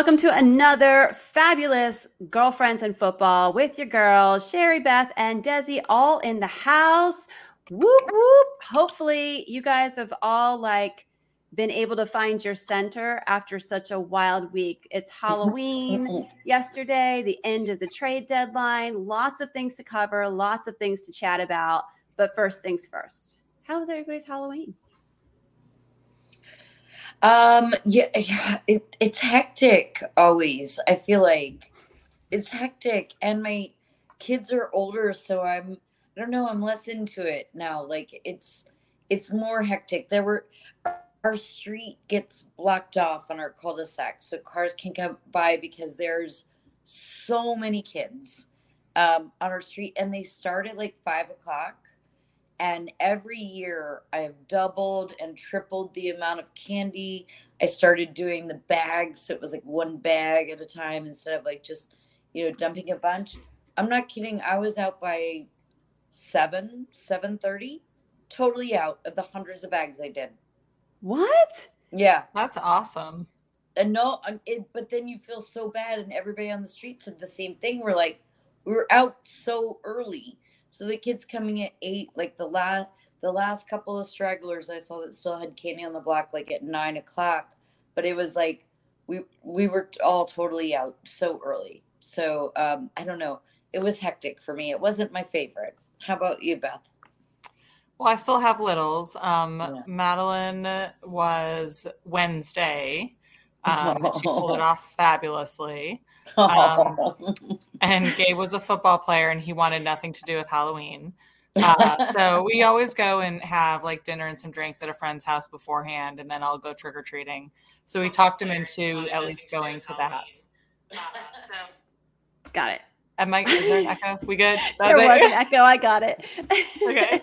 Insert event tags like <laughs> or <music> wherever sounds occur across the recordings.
Welcome to another fabulous Girlfriends in Football with your girls, Sherry, Beth, and Desi, all in the house. Whoop whoop. Hopefully, you guys have all like been able to find your center after such a wild week. It's Halloween <laughs> yesterday, the end of the trade deadline. Lots of things to cover, lots of things to chat about. But first things first. How was everybody's Halloween? Um, yeah, yeah it, it's hectic always. I feel like it's hectic, and my kids are older, so I'm I don't know. I'm less into it now. Like it's it's more hectic. There were our street gets blocked off on our cul-de-sac, so cars can come by because there's so many kids um, on our street, and they start at like five o'clock and every year I have doubled and tripled the amount of candy. I started doing the bags, so it was like one bag at a time instead of like just, you know, dumping a bunch. I'm not kidding. I was out by seven, seven thirty, totally out of the hundreds of bags I did. What? Yeah, that's awesome. And no, it, but then you feel so bad, and everybody on the street said the same thing. We're like, we were out so early so the kids coming at eight, like the last the last couple of stragglers I saw that still had candy on the block, like at nine o'clock. But it was like we we were all totally out so early. So um, I don't know. It was hectic for me. It wasn't my favorite. How about you, Beth? Well, I still have littles. Um, yeah. Madeline was Wednesday. <laughs> Um, she pulled it off fabulously. Um, <laughs> and Gabe was a football player and he wanted nothing to do with Halloween. Uh, <laughs> so we always go and have like dinner and some drinks at a friend's house beforehand, and then I'll go trick or treating. So we talked him into at least going to that. Got it. Am I? Is there an echo? We good? <laughs> That there was an echo. I got it. okay.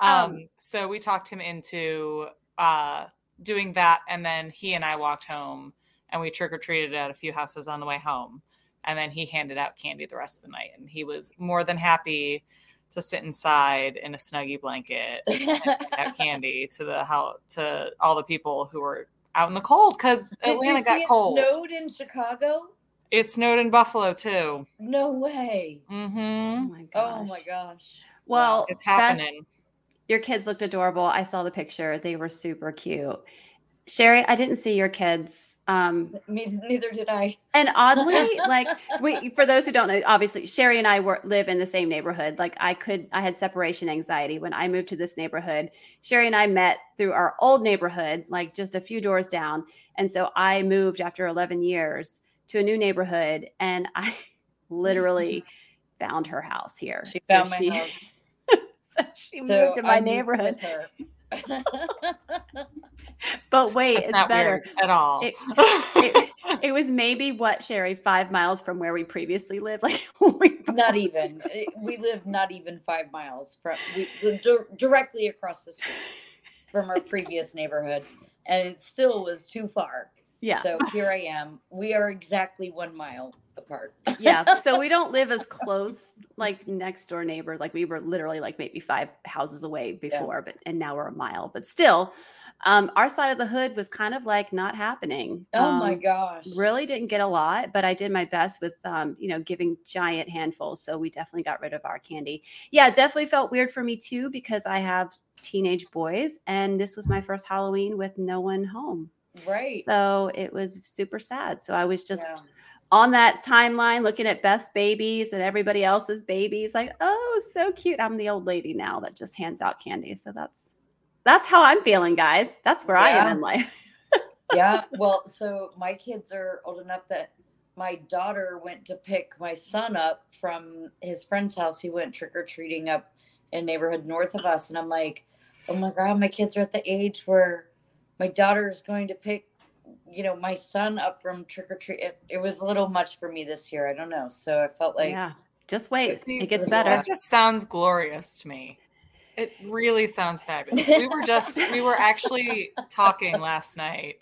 Um, so we talked him into uh, doing that, and then he and I walked home and we trick or treated at a few houses on the way home. And then he handed out candy the rest of the night, and he was more than happy to sit inside in a snuggie blanket and <laughs> candy to the how to all the people who were out in the cold because Atlanta got cold. snowed in Chicago. It snowed in Buffalo too. No way. Mm-hmm. Oh my gosh. Oh my gosh. Well, it's happening. Beth, your kids looked adorable. I saw the picture. They were super cute. Sherry, I didn't see your kids. Um, Me, neither did I. And oddly, <laughs> like we, for those who don't know, obviously Sherry and I were live in the same neighborhood. Like I could, I had separation anxiety when I moved to this neighborhood. Sherry and I met through our old neighborhood, like just a few doors down. And so I moved after 11 years to a new neighborhood, and I <laughs> literally <laughs> found her house here. She found so my she, house. so she moved to my I neighborhood. <laughs> but wait, That's it's better at all. It, it, <laughs> it, was maybe what Sherry five miles from where we previously lived. <laughs> Like we not even. We live not even five miles from we directly across the street from our previous neighborhood, and it still was too far. Yeah. So here I am. We are exactly one mile apart. yeah. So we don't live as close, like next door neighbors. Like we were literally like maybe five houses away before, yeah. but and now we're a mile. But still, um, our side of the hood was kind of like not happening. Oh um, my gosh. Really didn't get a lot, but I did my best with, um, you know, giving giant handfuls. So we definitely got rid of our candy. Yeah, definitely felt weird for me too, because I have teenage boys and this was my first Halloween with no one home. Right. So it was super sad. So I was just. Yeah on that timeline looking at Beth's babies and everybody else's babies like oh so cute i'm the old lady now that just hands out candy so that's that's how I'm feeling, guys. That's where yeah. I am in life. <laughs> yeah. Well, so my kids are old enough that my daughter went to pick my son up from his friend's house. He went trick or treating up in neighborhood north of us. And I'm like, oh my God, my kids are at the age where my daughter is going to pick, you know, my son up from trick or treat. It, it was a little much for me this year. I don't know. So I felt like, yeah, just wait. It gets better. That just sounds glorious to me. It really sounds fabulous. We were just we were <laughs> actually talking last night.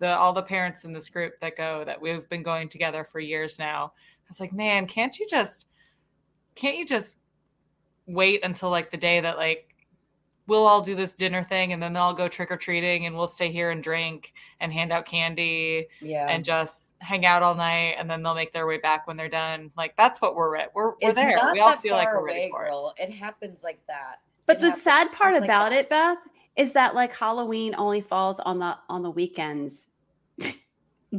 The all the parents in this group that go that we've been going together for years now. I was like, man, can't you just can't you just wait until like the day that like we'll all do this dinner thing and then they'll all go trick or treating and we'll stay here and drink and hand out candy Yeah. and just hang out all night and then they'll make their way back when they're done. Like that's what we're at. We're, we're It's there. We all feel like we're ready away, for it. girl. It happens like that. But the sad part like about that. it, Beth, is that like Halloween only falls on the on the weekends <laughs>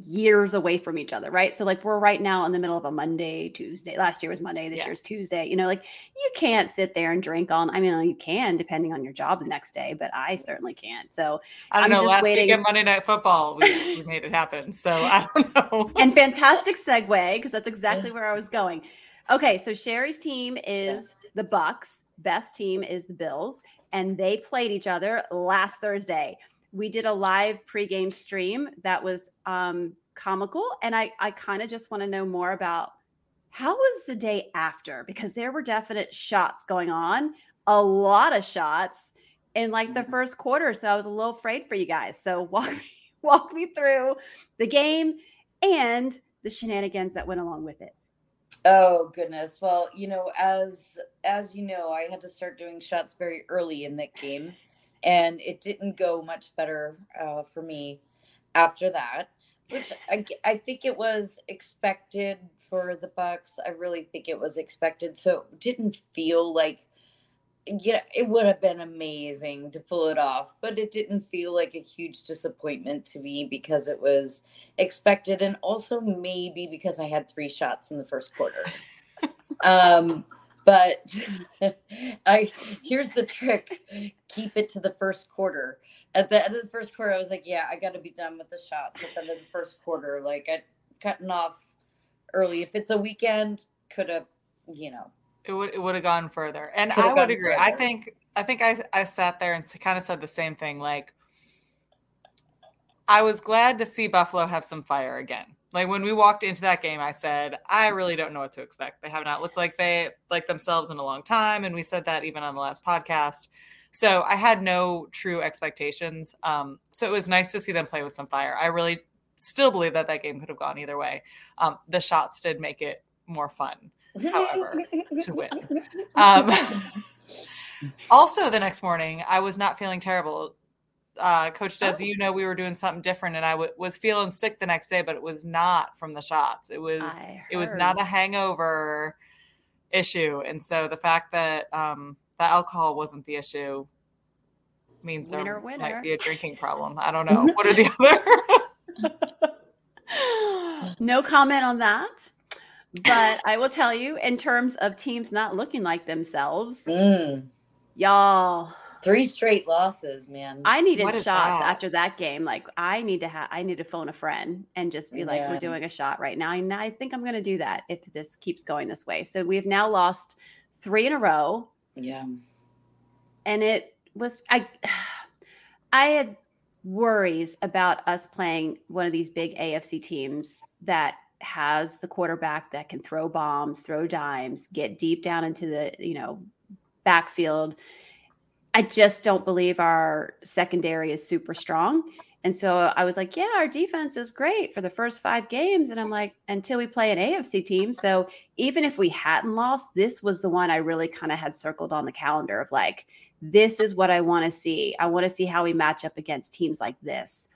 years away from each other, right? So like we're right now in the middle of a Monday, Tuesday. Last year was Monday, this Yeah. year's Tuesday. You know, like you can't sit there and drink on. I mean, you can depending on your job the next day, but I certainly can't. So I don't I'm know. Last waiting- weekend Monday Night Football, we, we made it happen. So I don't <laughs> know. and fantastic segue because that's exactly where I was going. Okay, so Sherry's team is the Bucs. Beth's team is the Bills, and they played each other last Thursday. We did a live pregame stream that was um, comical, and I I kind of just want to know more about how was the day after because there were definite shots going on, a lot of shots in like the first quarter. So I was a little afraid for you guys. So walk me <laughs> walk me through the game and the shenanigans that went along with it. Oh goodness. Well, you know, as as you know, I had to start doing shots very early in that game, and it didn't go much better uh, for me after that. Which I think it was expected for the Bucs. I really think it was expected. So it didn't feel like yeah, it would have been amazing to pull it off, but it didn't feel like a huge disappointment to me because it was expected and also maybe because I had three shots in the first quarter. <laughs> um but <laughs> I here's the trick. Keep it to the first quarter. At the end of the first quarter, I was like, yeah, I gotta be done with the shots at the end of the first quarter. Like I cutting off early. If it's a weekend, could have, you know. It would it would have gone further. And I would agree. I think I think I I sat there and kind of said the same thing. Like I was glad to see Buffalo have some fire again. Like when we walked into that game, I said, I really don't know what to expect. They have not looked like they like themselves in a long time. And we said that even on the last podcast. So I had no true expectations. Um, so it was nice to see them play with some fire. I really still believe that that game could have gone either way. Um, the shots did make it more fun However, <laughs> to win. <laughs> Um, <laughs> also, the next morning, I was not feeling terrible. Uh, Coach Des, Oh. you know, we were doing something different, and I w- was feeling sick the next day, but it was not from the shots. It was it was not a hangover issue, and so the fact that um, the alcohol wasn't the issue means Winner, there winner. might be a drinking problem. I don't know. What are the other? no comment on that. But I will tell you, in terms of teams not looking like themselves, Mm, y'all, three straight losses, man. I needed shots that? after that game. Like I need to have, I need to phone a friend and just be like, Yeah. we're doing a shot right now. And I think I'm going to do that if this keeps going this way. So we've now lost three in a row. yeah. and it was I <sighs> I had worries about us playing one of these big AFC teams that has the quarterback that can throw bombs, throw dimes, get deep down into the, you know, backfield. I just don't believe our secondary is super strong. And so I was like, yeah, our defense is great for the first five games. And I'm like, until we play an AFC team. So even if we hadn't lost, this was the one I really kind of had circled on the calendar of like, this is what I want to see. I want to see how we match up against teams like this.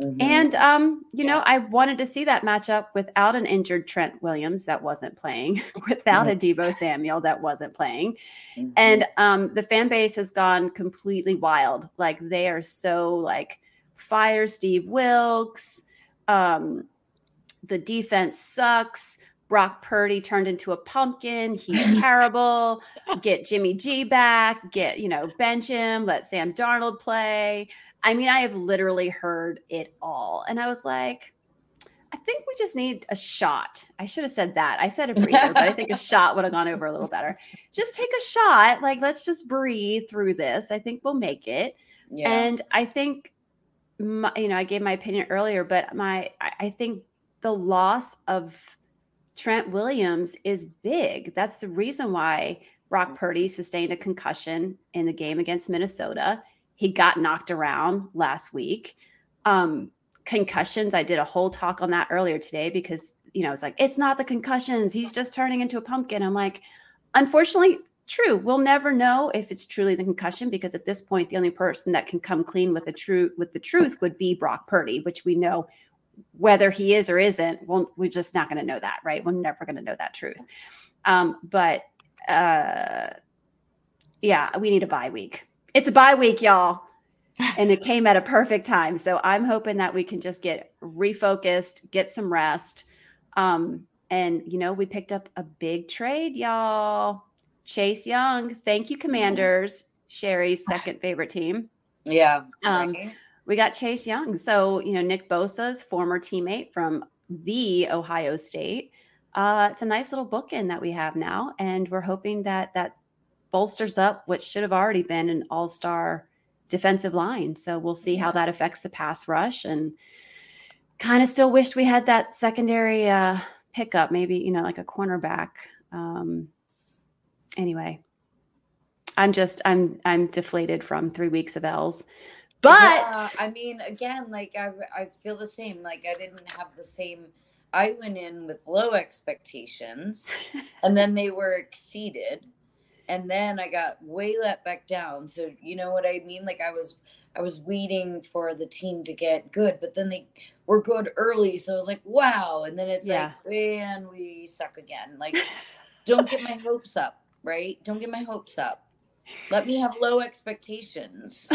Mhm. And um, you know, I wanted to see that matchup without an injured Trent Williams that wasn't playing, <laughs> without a Deebo Samuel that wasn't playing. Mhm. And um, the fan base has gone completely wild. Like they are so like fire Steve Wilks. Um, the defense sucks. Brock Purdy turned into a pumpkin. He's <laughs> terrible. Get Jimmy G back. Get you know bench him. Let Sam Darnold play. I mean, I have literally heard it all, and I was like. I think we just need a shot. I should have said that. I said a breather, but I think a shot would have gone over a little better. Just take a shot. Like, let's just breathe through this. I think we'll make it. yeah. And I think, my, you know, I gave my opinion earlier, but my, I, I think the loss of Trent Williams is big. That's the reason why Brock Purdy sustained a concussion in the game against Minnesota. He got knocked around last week. Um, concussions, I did a whole talk on that earlier today because, you know, it's like, it's not the concussions. He's just turning into a pumpkin. I'm like, unfortunately, true. We'll never know if it's truly the concussion because at this point, the only person that can come clean with the truth with the truth would be Brock Purdy, which we know whether he is or isn't. Well, we're just not going to know that, right? We're never going to know that truth. Um, but uh, yeah, we need a bye week. It's a bye week, y'all. and it came at a perfect time. So I'm hoping that we can just get refocused, get some rest. Um, and you know, we picked up a big trade, y'all. Chase Young. Thank you, Commanders. Sherry's second favorite team. Yeah. Um, we got Chase Young. So, you know, Nick Bosa's former teammate from the Ohio State. Uh, it's a nice little bookend that we have now. And we're hoping that that bolsters up what should have already been an all star defensive line. So we'll see how that affects the pass rush and kind of still wished we had that secondary uh, pickup, maybe, you know, like a cornerback. Um, anyway, I'm just, I'm, I'm deflated from three weeks of L's. But yeah, I mean, again, like I, I feel the same. Like I didn't have the same. I went in with low expectations, <laughs> and then they were exceeded and then I got way let back down. So you know what I mean? Like I was I was waiting for the team to get good, but then they were good early. So I was like, wow. And then it's yeah. like, man, we suck again. Like, <laughs> don't get my hopes up, right? Don't get my hopes up. Let me have low expectations. <laughs>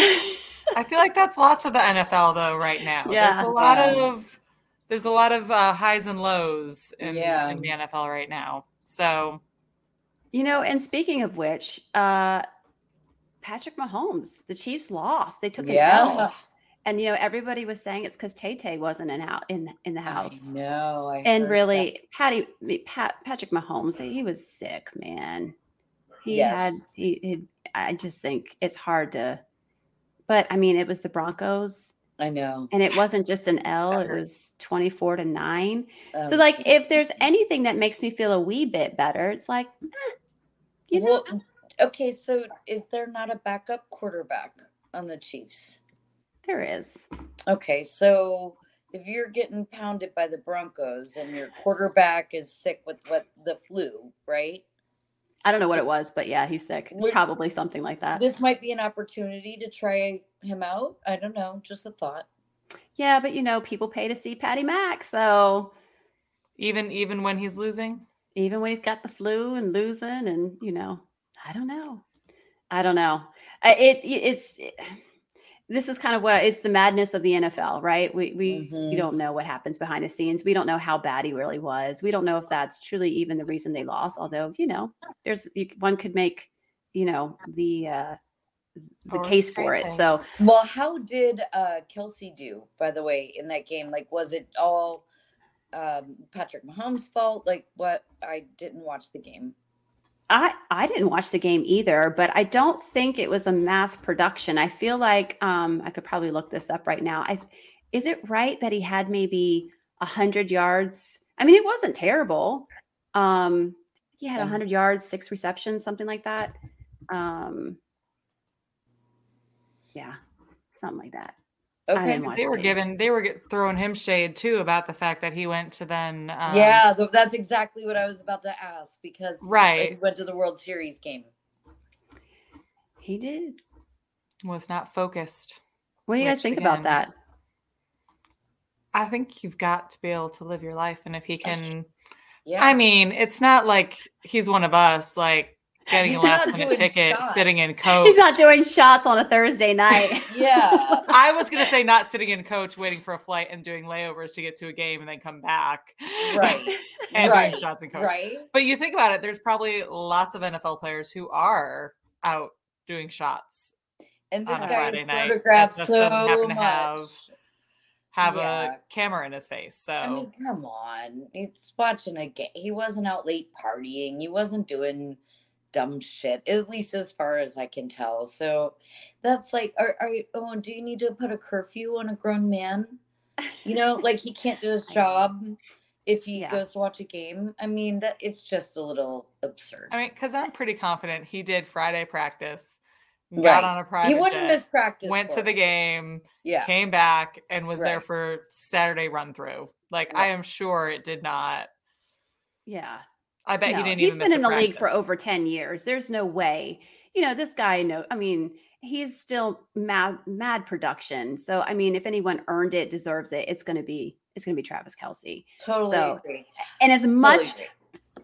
I feel like that's lots of the NFL though right now. Yeah. There's a lot yeah. of there's a lot of uh, highs and lows in, yeah. in the NFL right now. So you know, and speaking of which, uh, Patrick Mahomes, the Chiefs lost. They took it. yeah. And you know, everybody was saying it's because Tay Tay wasn't in out in in the house. No, and really, that. Patty Pat, Patrick Mahomes, he was sick, man. He yes. had he, he. I just think it's hard to. But I mean, it was the Broncos. I know. And it wasn't just an L, it was 24 to 9. Um, so like if there's anything that makes me feel a wee bit better, it's like eh, you know? Well, okay, so is there not a backup quarterback on the Chiefs? There is. Okay, so if you're getting pounded by the Broncos and your quarterback is sick with what the flu, right? I don't know what it was, but yeah, he's sick. It's probably something like that. This might be an opportunity to try him out. I don't know, just a thought. Yeah, but you know, people pay to see Patty Mac, so even even when he's losing even when he's got the flu and losing and you know i don't know i don't know it, it's it, this is kind of what it's the madness of the nfl right we we mm-hmm. we don't know what happens behind the scenes we don't know how bad he really was we don't know if that's truly even the reason they lost although you know there's you, one could make you know the uh the case for it so well how did uh kelce do by the way in that game like was it all um, Patrick Mahomes' fault? Like, what? I didn't watch the game. I I didn't watch the game either, but I don't think it was a mass production. I feel like um, I could probably look this up right now. I is it right that he had maybe a hundred yards? I mean, it wasn't terrible. Um, he had a hundred yards, six receptions, something like that. Um, yeah, something like that. Okay, they were given they were throwing him shade too about the fact that he went to then. Um, yeah, that's exactly what I was about to ask because right he went to the World Series game. He did. Was not focused. What do you guys think again, about that? I think you've got to be able to live your life, and if he can, yeah. I mean, it's not like he's one of us. Like getting a last minute ticket, shots. sitting in <laughs> coach. He's not doing shots on a Thursday night. <laughs> yeah. <laughs> I was going to say not sitting in coach, waiting for a flight and doing layovers to get to a game and then come back. Right. and right. doing shots in coach. Right. But you think about it, there's probably lots of NFL players who are out doing shots. And this guy is photographed so happen much. have have yeah. a camera in his face. So I mean, come on. He's watching a game. He wasn't out late partying. He wasn't doing dumb shit, at least as far as I can tell. So that's like, are, are oh, do you need to put a curfew on a grown man? You know, like he can't do <laughs> his job if he yeah. goes to watch a game. I mean, that it's just a little absurd. I mean, because I'm pretty confident he did Friday practice, got right. on a private. He wouldn't miss practice. Went to the game, yeah, came back and was right. there for Saturday run through. Like right. I am sure it did not. Yeah. I bet no, he didn't. He's been in the league for over 10 years. There's no way. You know, this guy no I mean, he's still mad mad production. So I mean, if anyone earned it, deserves it, it's gonna be it's gonna be Travis Kelce. Totally So, agree. And as much Totally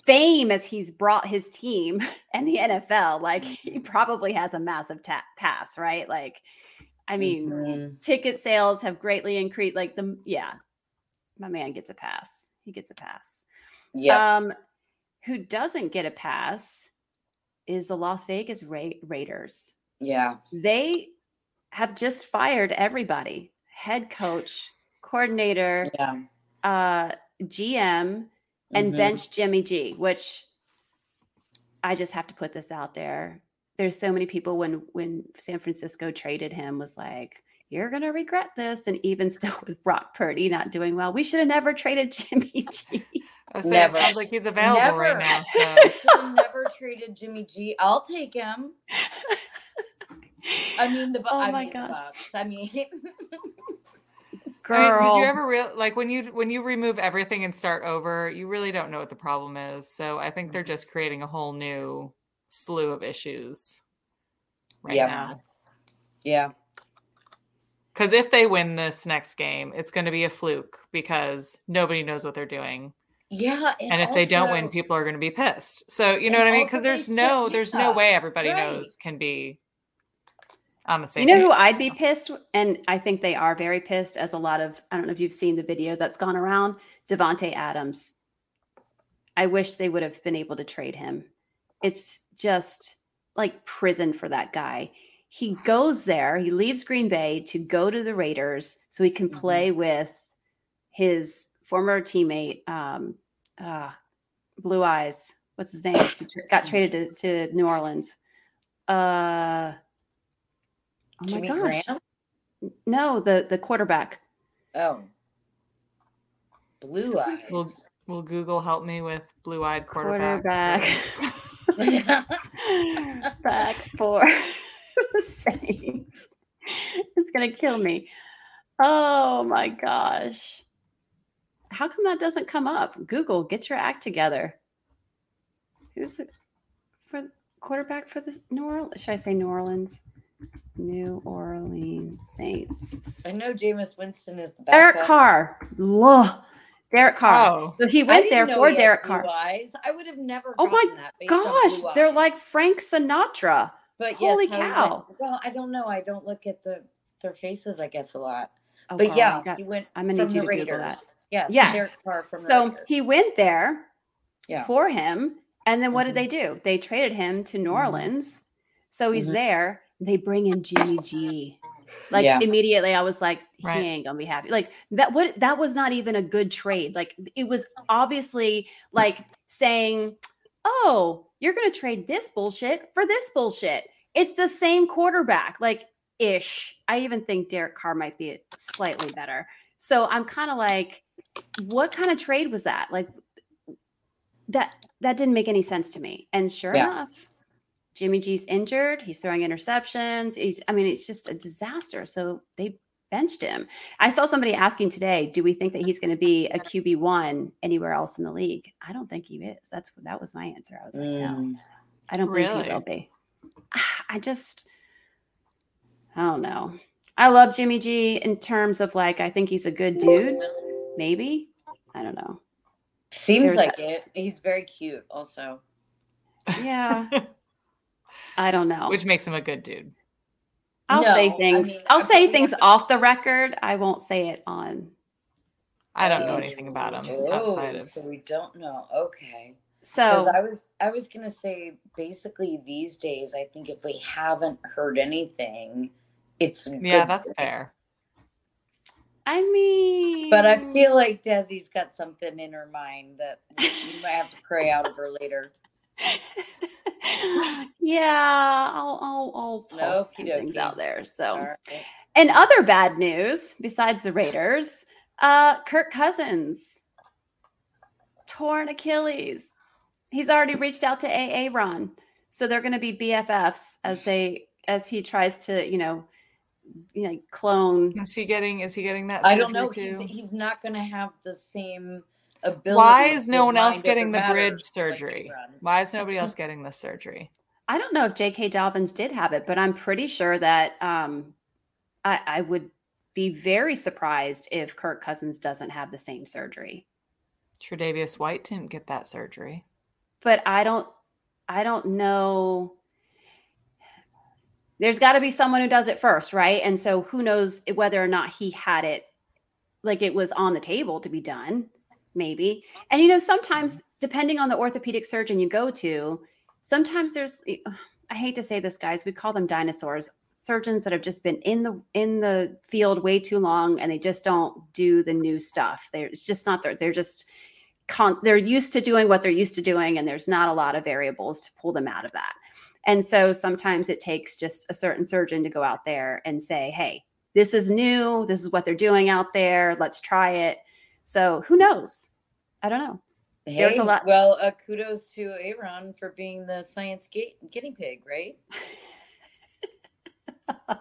fame as he's brought his team <laughs> and the NFL, like he probably has a massive tap pass, right? Like, I mean, Mhm. ticket sales have greatly increased. Like the yeah, my man gets a pass. He gets a pass. yeah. Um, who doesn't get a pass is the Las Vegas Ra- Raiders. yeah. They have just fired everybody: head coach, coordinator, Yeah. uh, GM, and Mhm. bench Jimmy G. Which I just have to put this out there. There's so many people when when San Francisco traded him was like. You're gonna regret this, and even <laughs> still with Brock Purdy not doing well, we should have never traded Jimmy <laughs> G. I was saying, Never. It sounds like he's available right now. <laughs> So. Should have never traded Jimmy G. I'll take him. I mean the Bu- Oh I my mean, gosh. Bucs. I mean Girl, I mean, did you ever real like when you when you remove everything and start over, you really don't know what the problem is. So I think they're just creating a whole new slew of issues right Yeah. now. Yeah. Because if they win this next game, it's going to be a fluke because nobody knows what they're doing, Yeah. and if they don't win, people are going to be pissed. So you know what I mean? Because there's said- no there's no way everybody right. knows can be on the same. You know who. I'd be pissed, and I think they are very pissed. As a lot of I don't know if you've seen the video that's gone around. Davante Adams. I wish they would have been able to trade him. It's just like prison for that guy. He goes there. He leaves Green Bay to go to the Raiders so he can Mhm. play with his former teammate, um, uh, Blue Eyes. What's his name? Got traded to, to New Orleans. Uh, oh Jimmy my gosh! Graham? No, the the quarterback. Oh. Blue eyes. Will Will Google help me with blue eyed quarterback? Quarterback. <laughs> <laughs> Back for <laughs> the Saints. It's gonna kill me. Oh my gosh. How come that doesn't come up? Google, get your act together. Who's the for quarterback for the New Orleans? Should I say New Orleans? New Orleans Saints. I know Jameis Winston is the backup. Derek Carr. Ugh. Derek Carr. Oh, So he went there for he Derek Carr. Eyes. I would have never. Oh my that Gosh, they're eyes. like Frank Sinatra. But holy yes, cow. like, well, I don't know. I don't look at the their faces. I guess a lot. Oh, but girl, yeah, you got- he went. I'm gonna from need you the to Google Raiders. that. Yes. Yes. Derek from So he went there Yeah. for him. And then what Mhm. did they do? They traded him to New Mhm. Orleans. So he's Mhm. there. They bring in Jimmy G. Like Yeah. immediately I was like, he Right. ain't gonna be happy. Like that what that was not even a good trade. Like it was obviously like saying, Oh, you're gonna trade this bullshit for this bullshit. It's the same quarterback, like ish. I even think Derek Carr might be slightly better. So I'm kind of like, what kind of trade was that? Like that that didn't make any sense to me. And sure Yeah. enough, Jimmy G's injured. He's throwing interceptions. He's, I mean, it's just a disaster. So they benched him. I saw somebody asking today, do we think that he's going to be a QB one anywhere else in the league? I don't think he is. That's that was my answer. I was like, no, Mm. I don't think Really? he will be. <sighs> I just, I don't know. I love Jimmy G in terms of like, I think he's a good dude. Maybe. I don't know. Seems There's like it. He's very cute. Also. Yeah. <laughs> I don't know. which makes him a good dude. I'll No, say I things. mean, I'll I say things we off the record. I won't say it on. I don't know Oh, anything about him oh, outside of. So we don't know. Okay. So 'Cause I was I was gonna say basically these days I think if we haven't heard anything, it's Yeah, good that's thing. fair. I mean, But I feel like Desi's got something in her mind that you might have to pray out of her later. <laughs> yeah, I'll I'll, I'll toss some Okey things out there. So, All right. and other bad news besides the Raiders, uh, Kirk Cousins torn Achilles. He's already reached out to AA Ron, so they're going to be BFFs as they as he tries to you know, you know, clone. Is he getting? Is he getting that? I don't know. He's he's not gonna have the same ability. Why is no one else getting the bridge surgery? Aaron. Why is nobody else getting this surgery? I don't know if J.K. Dobbins did have it, but I'm pretty sure that um, I, I would be very surprised if Kirk Cousins doesn't have the same surgery. Tre'Davious White didn't get that surgery. But I don't, I don't know. There's got to be someone who does it first, right? And so who knows whether or not he had it, like it was on the table to be done, maybe. And you know, sometimes mm-hmm. depending on the orthopedic surgeon you go to, sometimes there's eh, i hate to say this guys we call them dinosaurs surgeons that have just been in the in the field way too long and they just don't do the new stuff they're it's just not there they're just con- they're used to doing what they're used to doing and there's not a lot of variables to pull them out of that. And so sometimes it takes just a certain surgeon to go out there and say hey this is new. This is what they're doing out there. Let's try it. So who knows? I don't know. There's a lot- Well, uh, kudos to Aaron for being the science guinea pig, right? <laughs>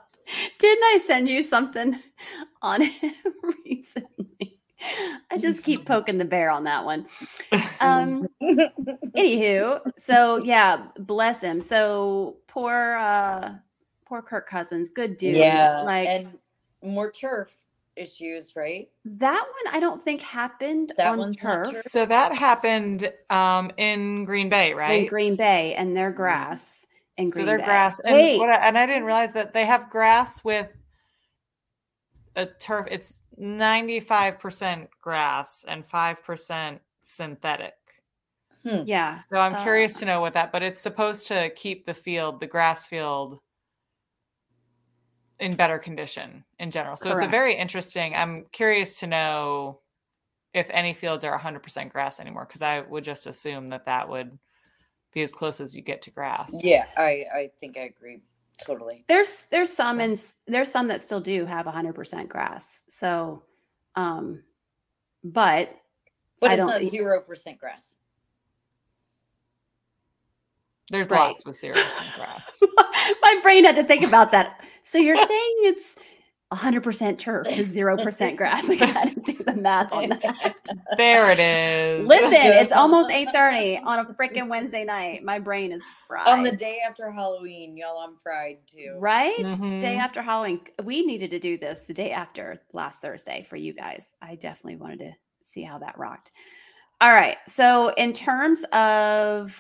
Didn't I send you something on <laughs> him recently? I just keep <laughs> poking the bear on that one. Um, <laughs> anywho, so yeah, bless him. So poor, uh, poor Kirk Cousins, good dude. yeah, like and more turf issues, right? that one. I don't think happened That on one's turf turf? So that happened um, in Green Bay, right? in? Green Bay, and their grass in Green so they're Bay. grass, and Wait, what I, and I didn't realize that they have grass with a turf. It's ninety five percent grass and five percent synthetic. yeah, So I'm Uh, curious to know what that, but it's supposed to keep the field, the grass field, in better condition in general. So it's a very interesting. I'm curious to know if any fields are 100% grass anymore, because I would just assume that that would be as close as you get to grass. Yeah, I I think I agree totally. there's there's some and there's some that still do have 100% grass. So, um, but But I it's don't not zero percent grass. There's Right. lots with zero percent grass. <laughs> My brain had to think about that. So you're <laughs> saying it's 100% turf <laughs> to 0% grass. I had <laughs> to do the math on that. there it is. Listen, it's almost 8:30 on a freaking Wednesday night. My brain is fried. On the day after Halloween, y'all, I'm fried too. right? Day Mhm. after Halloween. We needed to do this the day after last Thursday for you guys. I definitely wanted to see how that rocked. All right. So in terms of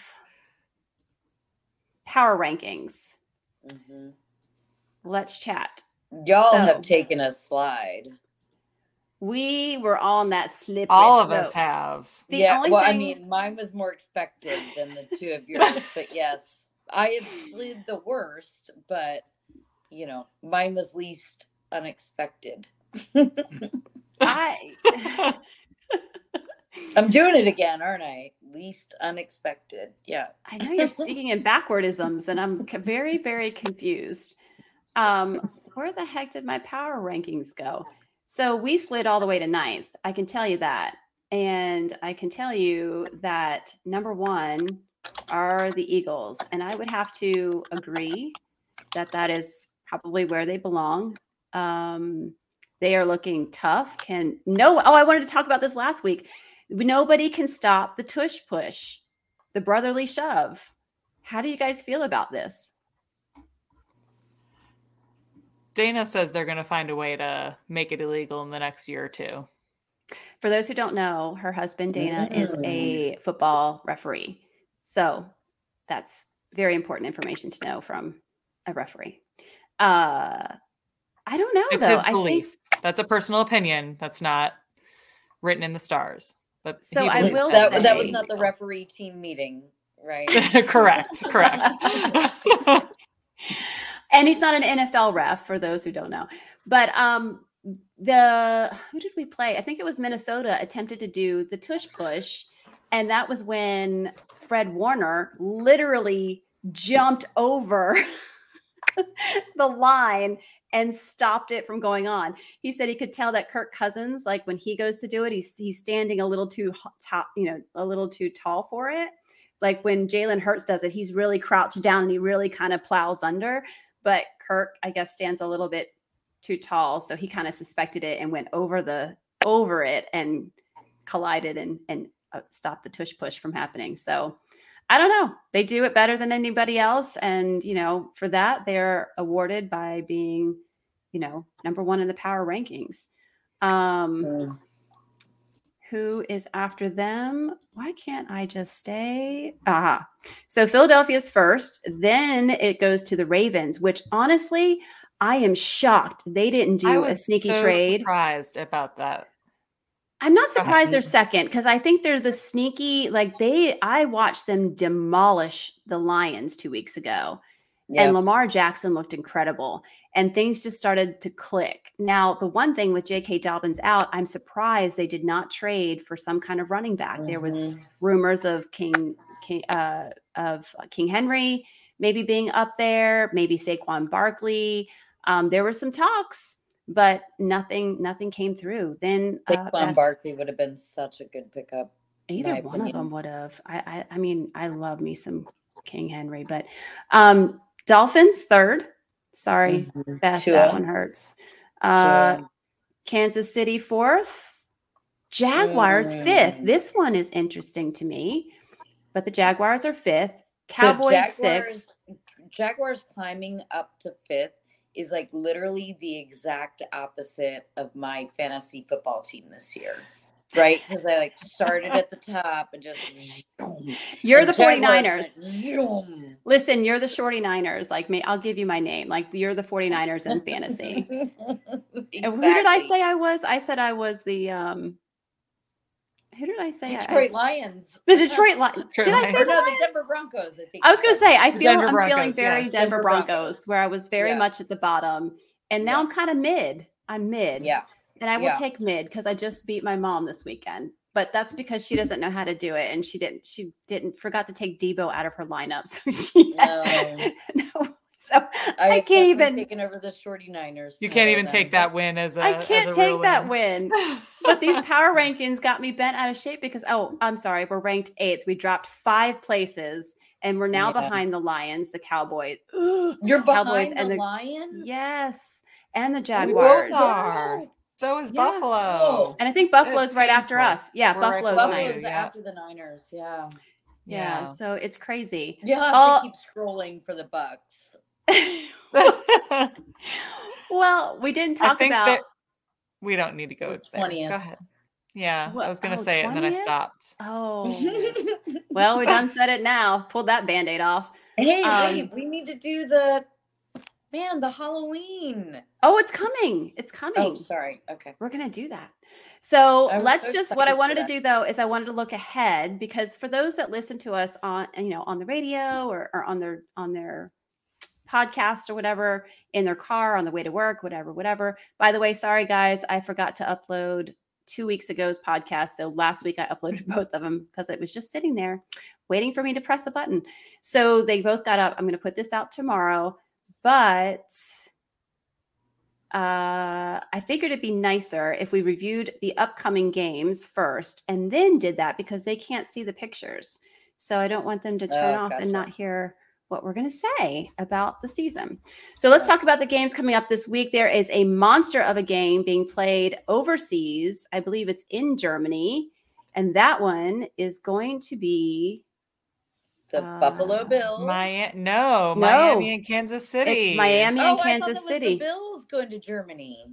power rankings, Mhm. let's chat. Y'all So- have taken a slide. We were on that slippery All of slope. us have. The yeah, only well, I mean, mine was more expected than the two of <laughs> yours, but yes, I have slid the worst, but you know, mine was least unexpected. I <laughs> <laughs> I'm doing it again, aren't I? Least unexpected. Yeah. I know you're speaking in backwardisms, and I'm very, very confused. Um, where the heck did my power rankings go? So we slid all the way to ninth. I can tell you that. And I can tell you that number one are the Eagles. And I would have to agree that that is probably where they belong. Um, they are looking tough. Can no, oh, I wanted to talk about this last week. Nobody can stop the tush push, the brotherly shove. How do you guys feel about this? Dana says they're going to find a way to make it illegal in the next year or two. For those who don't know, her husband Dana is a football referee. So that's very important information to know from a referee. Uh I don't know It's though. his I belief. think That's a personal opinion. That's not written in the stars. But So I will that, that. that was not the referee team meeting, right? <laughs> correct. Correct. <laughs> <laughs> and he's not an NFL ref for those who don't know. But um the who did we play? I think it was Minnesota attempted to do the tush push and that was when Fred Warner literally jumped over <laughs> the line and stopped it from going on. He said he could tell that Kirk Cousins, like when he goes to do it, he's he's standing a little too top, you know, a little too tall for it. Like when Jalen Hurts does it, he's really crouched down and he really kind of plows under. But Kirk, I guess, stands a little bit too tall, so he kind of suspected it and went over the over it and collided and and uh, stopped the tush push from happening. So I don't know. They do it better than anybody else, and you know, for that they're awarded by being, you know, number one in the power rankings. Um. Who is after them? Why can't I just stay? Ah, so Philadelphia's first. Then it goes to the Ravens, which honestly, I am shocked they didn't do a sneaky so trade. Surprised about that. I'm not surprised they're second because I think they're the sneaky, like they, I watched them demolish the Lions two weeks ago. Yeah. And Lamar Jackson looked incredible. And things just started to click. Now, the one thing with J.K. Dobbins out, I'm surprised they did not trade for some kind of running back. There was Mhm. rumors of King, King uh, of King Henry maybe being up there, maybe Saquon Barkley. Um, there were some talks, but nothing, nothing came through. Then uh, Saquon Beth- Barkley would have been such a good pickup. Either one of them would have. I, I I mean, I love me some King Henry, but um Dolphins third. Sorry, Mhm. Beth, Tua. that one hurts. Uh Tua. Kansas City fourth. Jaguars fifth. Mm. This one is interesting to me. But the Jaguars are fifth. So Cowboys Jaguars, sixth. Jaguars climbing up to fifth is like literally the exact opposite of my fantasy football team this year. Right? Because I like started at the top and just. You're And the Jaguars 49ers. went. Listen, you're the Shorty Niners. Like me, I'll give you my name. Like you're the 49ers in fantasy. <laughs> And who did I say I was? I said I was the um who did I say? I- Detroit Lions. the Detroit Lions. <laughs> Did I say Or the no, the Denver Broncos. I think. I was gonna say I feel Denver I'm feeling very yes, Denver, Denver Broncos, Broncos. where I was very Yeah. much at the bottom, and now Yeah. I'm kind of mid. I'm mid, Yeah. And I will yeah. take mid because I just beat my mom this weekend. But that's because she doesn't know how to do it, and she didn't. She didn't forgot to take Deebo out of her lineup, <laughs> so she had, no. <laughs> So I, I've can't definitely even. taken over the Shorty Niners. You can't even them. take that win as a. I as can't a take real that win. win. <laughs> but these power rankings got me bent out of shape because oh i'm sorry we're ranked eighth we dropped five places and we're now Yeah. behind the lions the cowboys You're Cowboys behind and the, the- Lions. yes and the We jaguars both are. So is Yeah. Buffalo. Oh. and i think buffalo's right after us yeah We're right buffalo's below ninth. you. Buffalo's yeah. after the Niners. Yeah. yeah. so it's crazy You'll have Oh. to keep scrolling for the Bucs. <laughs> well we didn't I talk think about that we don't need to go The there. 20th. Go ahead. Yeah, What- I was going to oh, say it and then I stopped. oh <laughs> well we done said it now pulled that band-aid off hey, Um, wait, we need to do the man, the Halloween. oh it's coming it's oh, coming Oh, sorry. Okay. We're going to do that. So let's so just what I wanted to do though is I wanted to look ahead because for those that listen to us on you know on the radio or, or on their on their podcast or whatever in their car on the way to work whatever whatever by the way sorry guys I forgot to upload two weeks ago's podcast so last week I uploaded <laughs> both of them because it was just sitting there waiting for me to press the button so they both got up I'm going to put this out tomorrow but uh, I figured it'd be nicer if we reviewed the upcoming games first and then did that because they can't see the pictures. So I don't want them to turn Oh, off and not hear what we're going to say about the season. So let's talk about the games coming up this week. There is a monster of a game being played overseas. I believe it's in Germany. And that one is going to be The Uh, Buffalo Bills. Miami, no, No. Miami and Kansas City. it's Miami oh, and Kansas that City. the Bills going to Germany.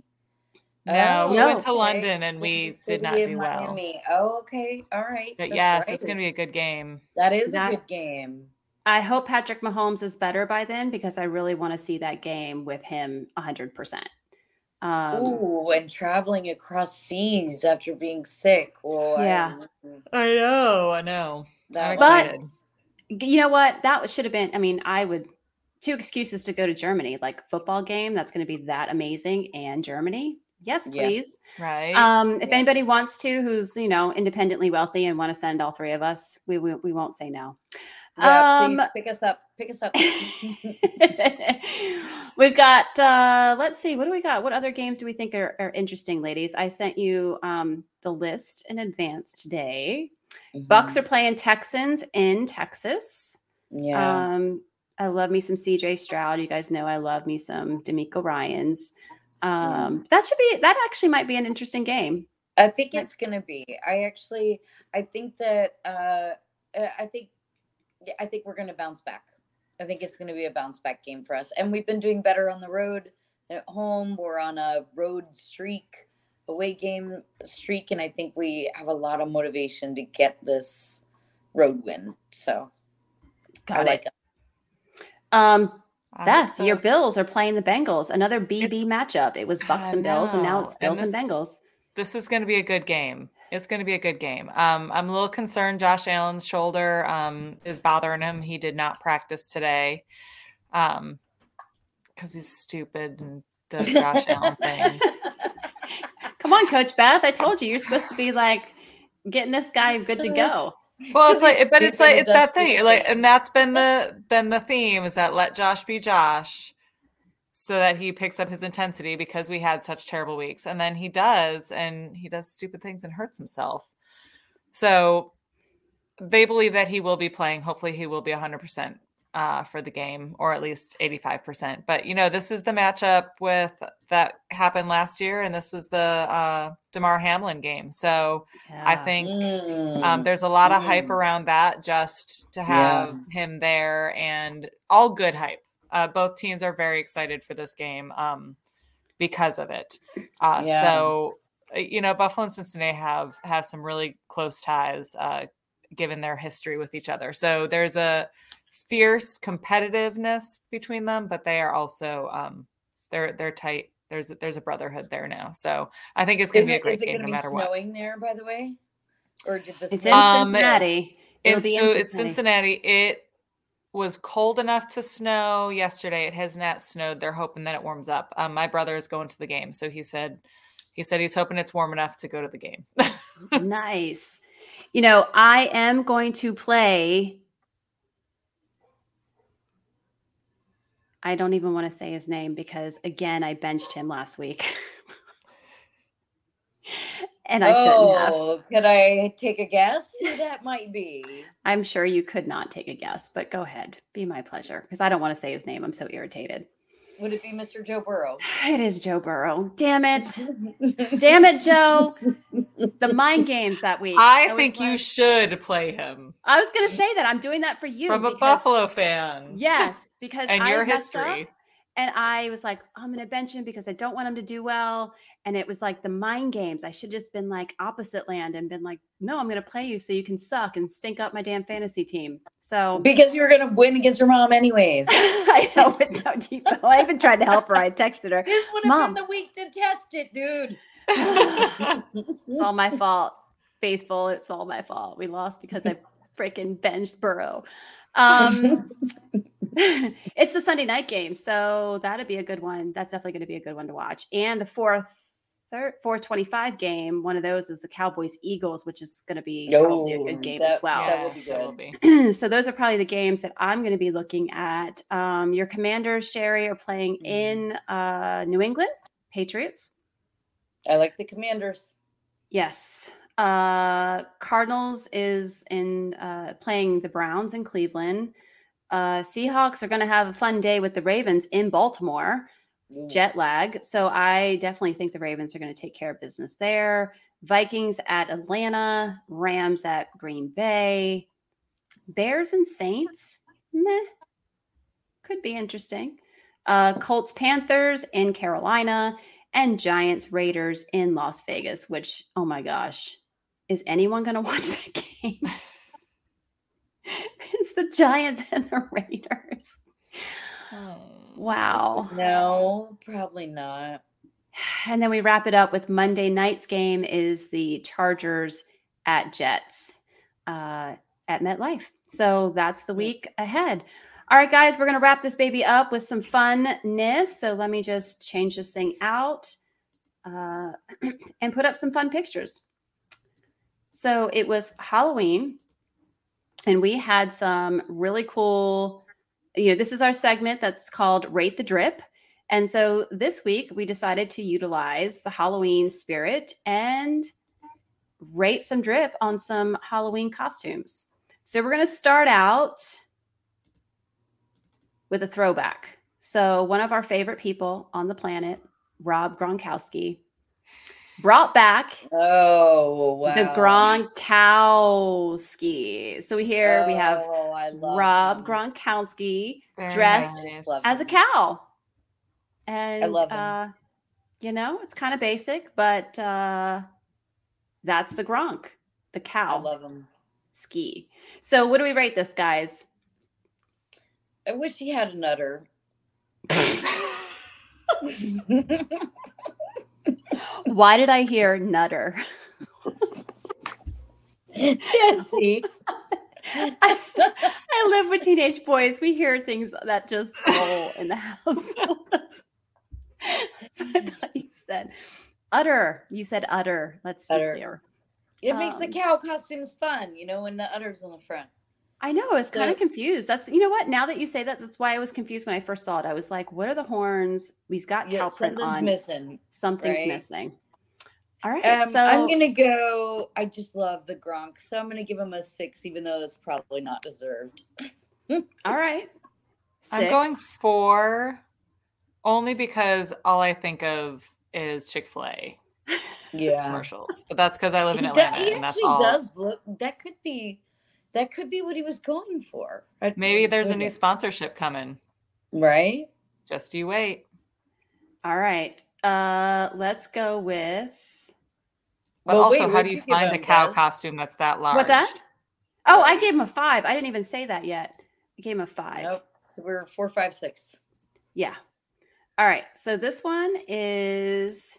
No, we No. went to okay. London and we Kansas did not do well. Miami. Oh, okay. All right. But That's yes, right. it's going to be a good game. That is That- a good game. I hope Patrick Mahomes is better by then because I really want to see that game with him 100%. Um, Ooh, and traveling across seas after being sick. Well, Yeah. I know, I know. that But- excited. You know what? That should have been, I mean, I would, two excuses to go to Germany, like football game that's going to be that amazing and Germany. Yes, Yeah. please. right? Um, if Yeah. anybody wants to, who's, you know, independently wealthy and want to send all three of us, we, we, we won't say no. yeah, um, please pick us up. Pick us up. <laughs> <laughs> We've got uh let's see, what do we got? What other games do we think are, are interesting, ladies? I sent you um the list in advance today. Bucs Mm-hmm. are playing Texans in Texas. yeah. Um I love me some CJ Stroud. You guys know I love me some DeMeco Ryans. Um that should be that actually might be an interesting game. I think it's gonna be. I actually, I think that, uh, I think, I think we're gonna bounce back. I think it's gonna be a bounce back game for us, and we've been doing better on the road. At home, we're on a road streak, away game streak, and I think we have a lot of motivation to get this road win. So, Got I like it. it. Um, Beth, so. your Bills are playing the Bengals. Another BB it's, matchup. It was Bucs and Bills, and now it's Bills and, this, and Bengals. This is going to be a good game. It's going to be a good game. Um, I'm a little concerned. Josh Allen's shoulder um, is bothering him. He did not practice today because um, he's stupid and does Josh Allen thing. <laughs> Come on, Coach Beth. I told you you're supposed to be like getting this guy good to go. Well, it's like, but it's like it's that thing, like, and that's been the been the theme is that let Josh be Josh, so that he picks up his intensity because we had such terrible weeks, and then he does, and he does stupid things and hurts himself. So they believe that he will be playing. Hopefully, he will be 100 percent uh, for the game, or at least 85%. But you know, this is the matchup with that happened last year, and this was the uh, Damar Hamlin game. So yeah. I think mm. um, there's a lot of mm. hype around that just to have yeah. him there, and all good hype. Uh, both teams are very excited for this game um, because of it. Uh, yeah. So uh, you know, Buffalo and Cincinnati have have some really close ties uh, given their history with each other. So there's a fierce competitiveness between them, but they are also um, they're they're tight. There's there's a brotherhood there now, so I think it's going to be a great game no matter what. Snowing there, by the way, or did this? It's in um, Cincinnati. It's, so in Cincinnati. it's Cincinnati. It was cold enough to snow yesterday. It has not snowed. They're hoping that it warms up. Um, my brother is going to the game, so he said he said he's hoping it's warm enough to go to the game. <laughs> nice. You know, I am going to play I don't even want to say his name because again, I benched him last week. <laughs> and I oh, Could I take a guess who that might be? I'm sure you could not take a guess, but go ahead. Be my pleasure because I don't want to say his name. I'm so irritated. Would it be Mr. Joe Burrow? It is Joe Burrow. Damn it. Damn it, Joe. The mind games that week. I, I think you should play him. I was going to say that. I'm doing that for you. From a Buffalo fan. Yes, because and I your history. Up, and I was like, I'm going to bench him because I don't want him to do well. And it was like the mind games. I should just been like opposite land and been like, no, I'm going to play you so you can suck and stink up my damn fantasy team. So because you were going to win against your mom anyways. <laughs> I know with no Deebo. I even tried to help her. I texted her. This would have been the week to test it, dude. <laughs> it's all my fault. Faithful, it's all my fault. We lost because I <laughs> freaking benched Burrow. Um, <laughs> it's the Sunday night game, so that'd be a good one. That's definitely going to be a good one to watch. And the fourth, third, four twenty-five game, one of those is the Cowboys Eagles, which is going to be oh, probably a good game that, as well. That will be good. <clears throat> so those are probably the games that I'm going to be looking at. Um, your Commanders, Sherry, are playing mm. in uh, New England Patriots. I like the Commanders. Yes. Uh, Cardinals is in uh, playing the Browns in Cleveland. Uh, Seahawks are going to have a fun day with the Ravens in Baltimore. Jet lag. So I definitely think the Ravens are going to take care of business there. Vikings at Atlanta, Rams at Green Bay, Bears and Saints. Meh. Could be interesting. Uh, Colts Panthers in Carolina and Giants Raiders in Las Vegas, which, oh my gosh, is anyone going <laughs> to watch that game? <laughs> the Giants <laughs> and the Raiders. Oh, wow. No, probably not. And then we wrap it up with Monday night's game is the Chargers at Jets uh, at MetLife. So that's the week ahead. All right, guys, we're going to wrap this baby up with some funness. So let me just change this thing out uh, <clears throat> and put up some fun pictures. So it was Halloween and we had some really cool you know this is our segment that's called rate the drip. And so this week we decided to utilize the halloween spirit and rate some drip on some halloween costumes. So we're going to start out with a throwback. So one of our favorite people on the planet rob gronkowski brought back Oh wow. the Gronkowski. So we here we have Oh, I love Rob him. Gronkowski Very dressed nice. As a cow. And love uh you know, it's kind of basic, but uh that's the Gronk, the I cow love him. ski. So what do we rate this, guys? I wish he had an udder. <laughs> <laughs> <laughs> Why did I hear nutter? Jesse. I live with teenage boys. We hear things that just roll in the house. <laughs> That's what I thought you said. Utter. You said utter. Let's be clear. It makes the Um, cow costumes fun, you know, when the udder's on the front. I know. I was kind of confused. That's you know what. Now that you say that, that's why I was confused when I first saw it. I was like, "What are the horns? He's got Yeah, cow print on. missing. Something's right? missing." All right. Um, so I'm gonna go. I just love the Gronk, so I'm gonna give him a six, even though that's probably not deserved. <laughs> all right. I'm going Six. four only because all I think of is Chick fil A <laughs> Yeah, commercials. But that's because I live in he, do- Atlanta he and that's all. does look. That could be. That could be what he was going for. I- Maybe there's a new goodness. sponsorship coming. right. Just you wait. All right. Uh, let's go with. But Well, also, wait, how do you you find a cow Des? costume that's that large? What's that? Oh, I gave him a five. I didn't even say that yet. I gave him a five. Nope. So we're four, five, six. Yeah. All right. So this one is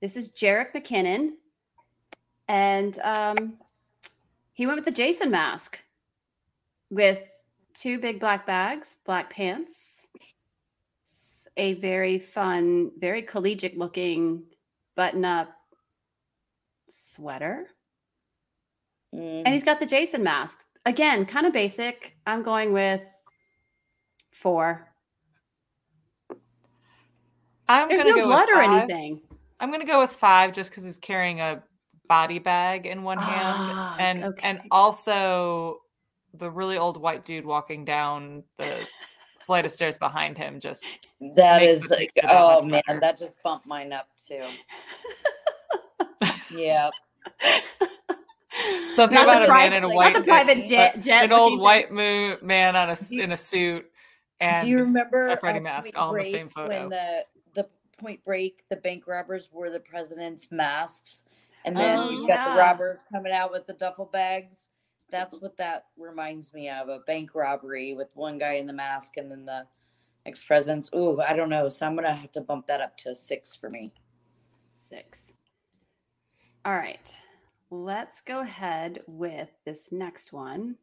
this is Jerick McKinnon. And um he went with the Jason mask with two big black bags, black pants, a very fun, very collegiate looking button up sweater. Mm, And he's got the Jason mask. Again, kind of basic. I'm going with four. I'm There's no go blood or five. anything. I'm gonna go with five just because he's carrying a body bag in one hand, Ah, and okay. and also the really old white dude walking down the flight of stairs behind him. Just that is like, oh man, better. that just bumped mine up too. yeah. something Not about a man in a white Not the private <laughs> jet. jet an old white man on a you- in a suit and Do you remember a Freddy mask all in the same photo. when the the Point Break the bank robbers wore the president's masks, and then Oh, you've got yeah. the robbers coming out with the duffel bags. That's what that reminds me of a bank robbery with one guy in the mask and then the ex presidents. Ooh, I don't know. So I'm gonna have to bump that up to a six for me. Six. All right. Let's go ahead with this next one.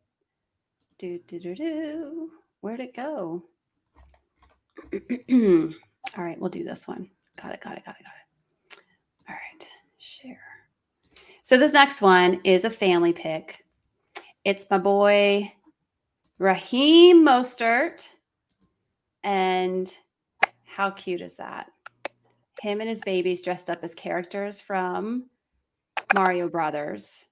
Do do do do. Where'd it go? <clears throat> All right, we'll do this one. Got it, got it, got it, got it. All right, share. So this next one is a family pick. It's my boy Raheem Mostert. And how cute is that? Him and his babies dressed up as characters from Mario Brothers.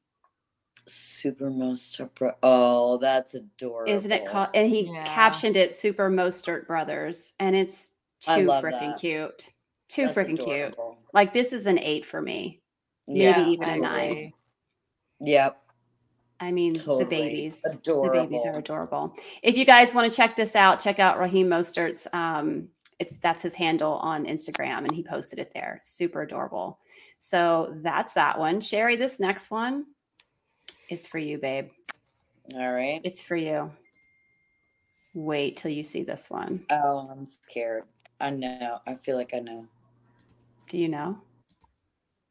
Super most oh, that's adorable. Isn't it called? And he Yeah. captioned it Super Mostert Brothers. And it's too freaking cute. Too freaking cute. Like this is an eight for me. Maybe Yeah, even a I nine. agree. Yep. I mean, Totally. the babies. The babies are Adorable. adorable. If you guys want to check this out, check out Raheem Mostert's. Um, it's that's his handle on Instagram, and he posted it there. Super adorable. So that's that one. Sherry, this next one is for you, babe. All right. It's for you. Wait till you see this one. Oh, I'm scared. I know. I feel like I know. Do you know?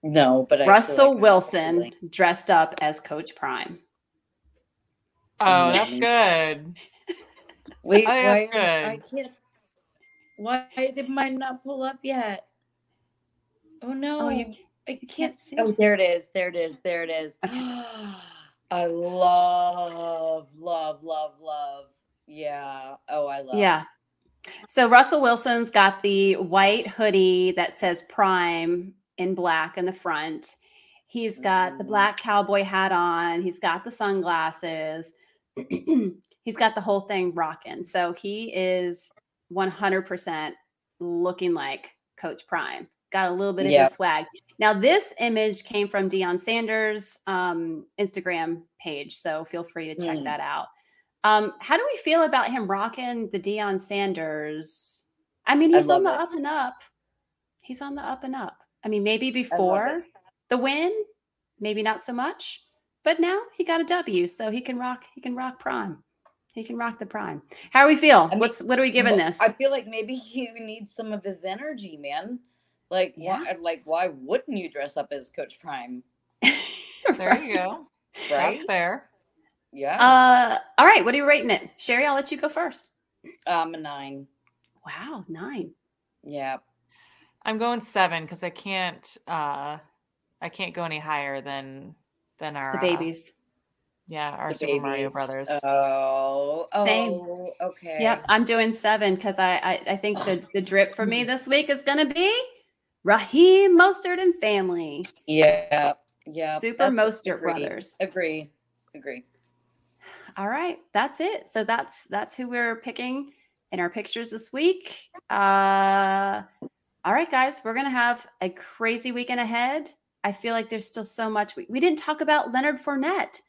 No, but Russell like I have Wilson feeling. dressed up as Coach Prime. Oh, that's good. <laughs> Wait, I why think are- that's I can't. Why did mine not pull up yet? Oh no! Oh, you, I can't see. Oh, there it is. There it is. There it is. <gasps> I love, love, love, love. Yeah. Oh, I love. Yeah. So Russell Wilson's got the white hoodie that says Prime in black in the front. He's got the Mm. black cowboy hat on. He's got the sunglasses. <clears throat> He's got the whole thing rocking. So he is 100% looking like Coach Prime got a little bit of his swag. Now, this image came from Deion Sanders' um, Instagram page, so feel free to check Hmm. that out. Um, how do we feel about him rocking the Deion Sanders? I mean, I he's on the it. up and up. He's on the up and up. I mean, maybe before the win, maybe not so much, but now he got a W, so he can rock. He can rock prime. He can rock the prime. How do we feel? mean, What's what are we giving Well, this? I feel like maybe he needs some of his energy, man. Like, why, like, why wouldn't you dress up as Coach Prime? <laughs> There you go. Right? That's fair. Yeah. Uh, all right. What are you rating it, Sherry? I'll let you go first. I'm a nine. Wow, nine. Yeah. I'm going seven because I can't. uh I can't go any higher than than our The uh, babies. yeah, our The Super Mario. Brothers. Oh. Oh. Same. Okay. Yep, I'm doing seven because I, I I think the the drip for me <laughs> this week is gonna be Raheem Mostert and family. Yeah. Yeah. Super that's- Mostert agree. brothers. Agree. Agree. All right, that's it. So that's that's who we're picking in our pictures this week. Uh all right, guys, we're gonna have a crazy weekend ahead. I feel like there's still so much. We, we didn't talk about Leonard Fournette.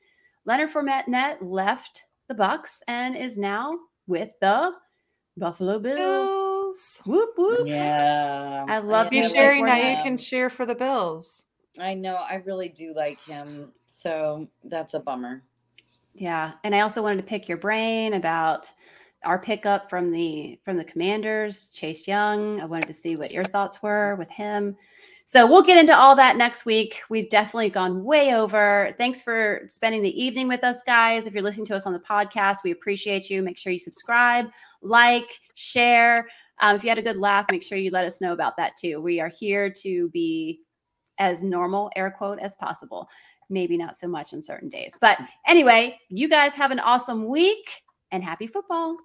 Leonard Fournette net left the Bucs and is now with the Buffalo Bills. Bills. Whoop whoop. Yeah. I love you Yeah, sharing like now. You can cheer for the Bills. I know. I really do like him. So that's a bummer. Yeah, and I also wanted to pick your brain about our pickup from the from the Commanders, Chase Young. I wanted to see what your thoughts were with him. So we'll get into all that next week. We've definitely gone way over. Thanks for spending the evening with us, guys. If you're listening to us on the podcast, we appreciate you. Make sure you subscribe, like, share. Um, if you had a good laugh, make sure you let us know about that too. We are here to be as normal, air quote, as possible. Maybe not so much on certain days. But anyway, you guys have an awesome week and happy football.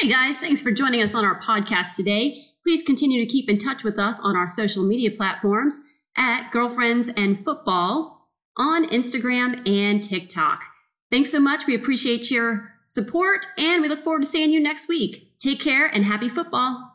Hey guys, thanks for joining us on our podcast today. Please continue to keep in touch with us on our social media platforms at Girlfriends and Football on Instagram and TikTok. Thanks so much. We appreciate your support and we look forward to seeing you next week. Take care and happy football.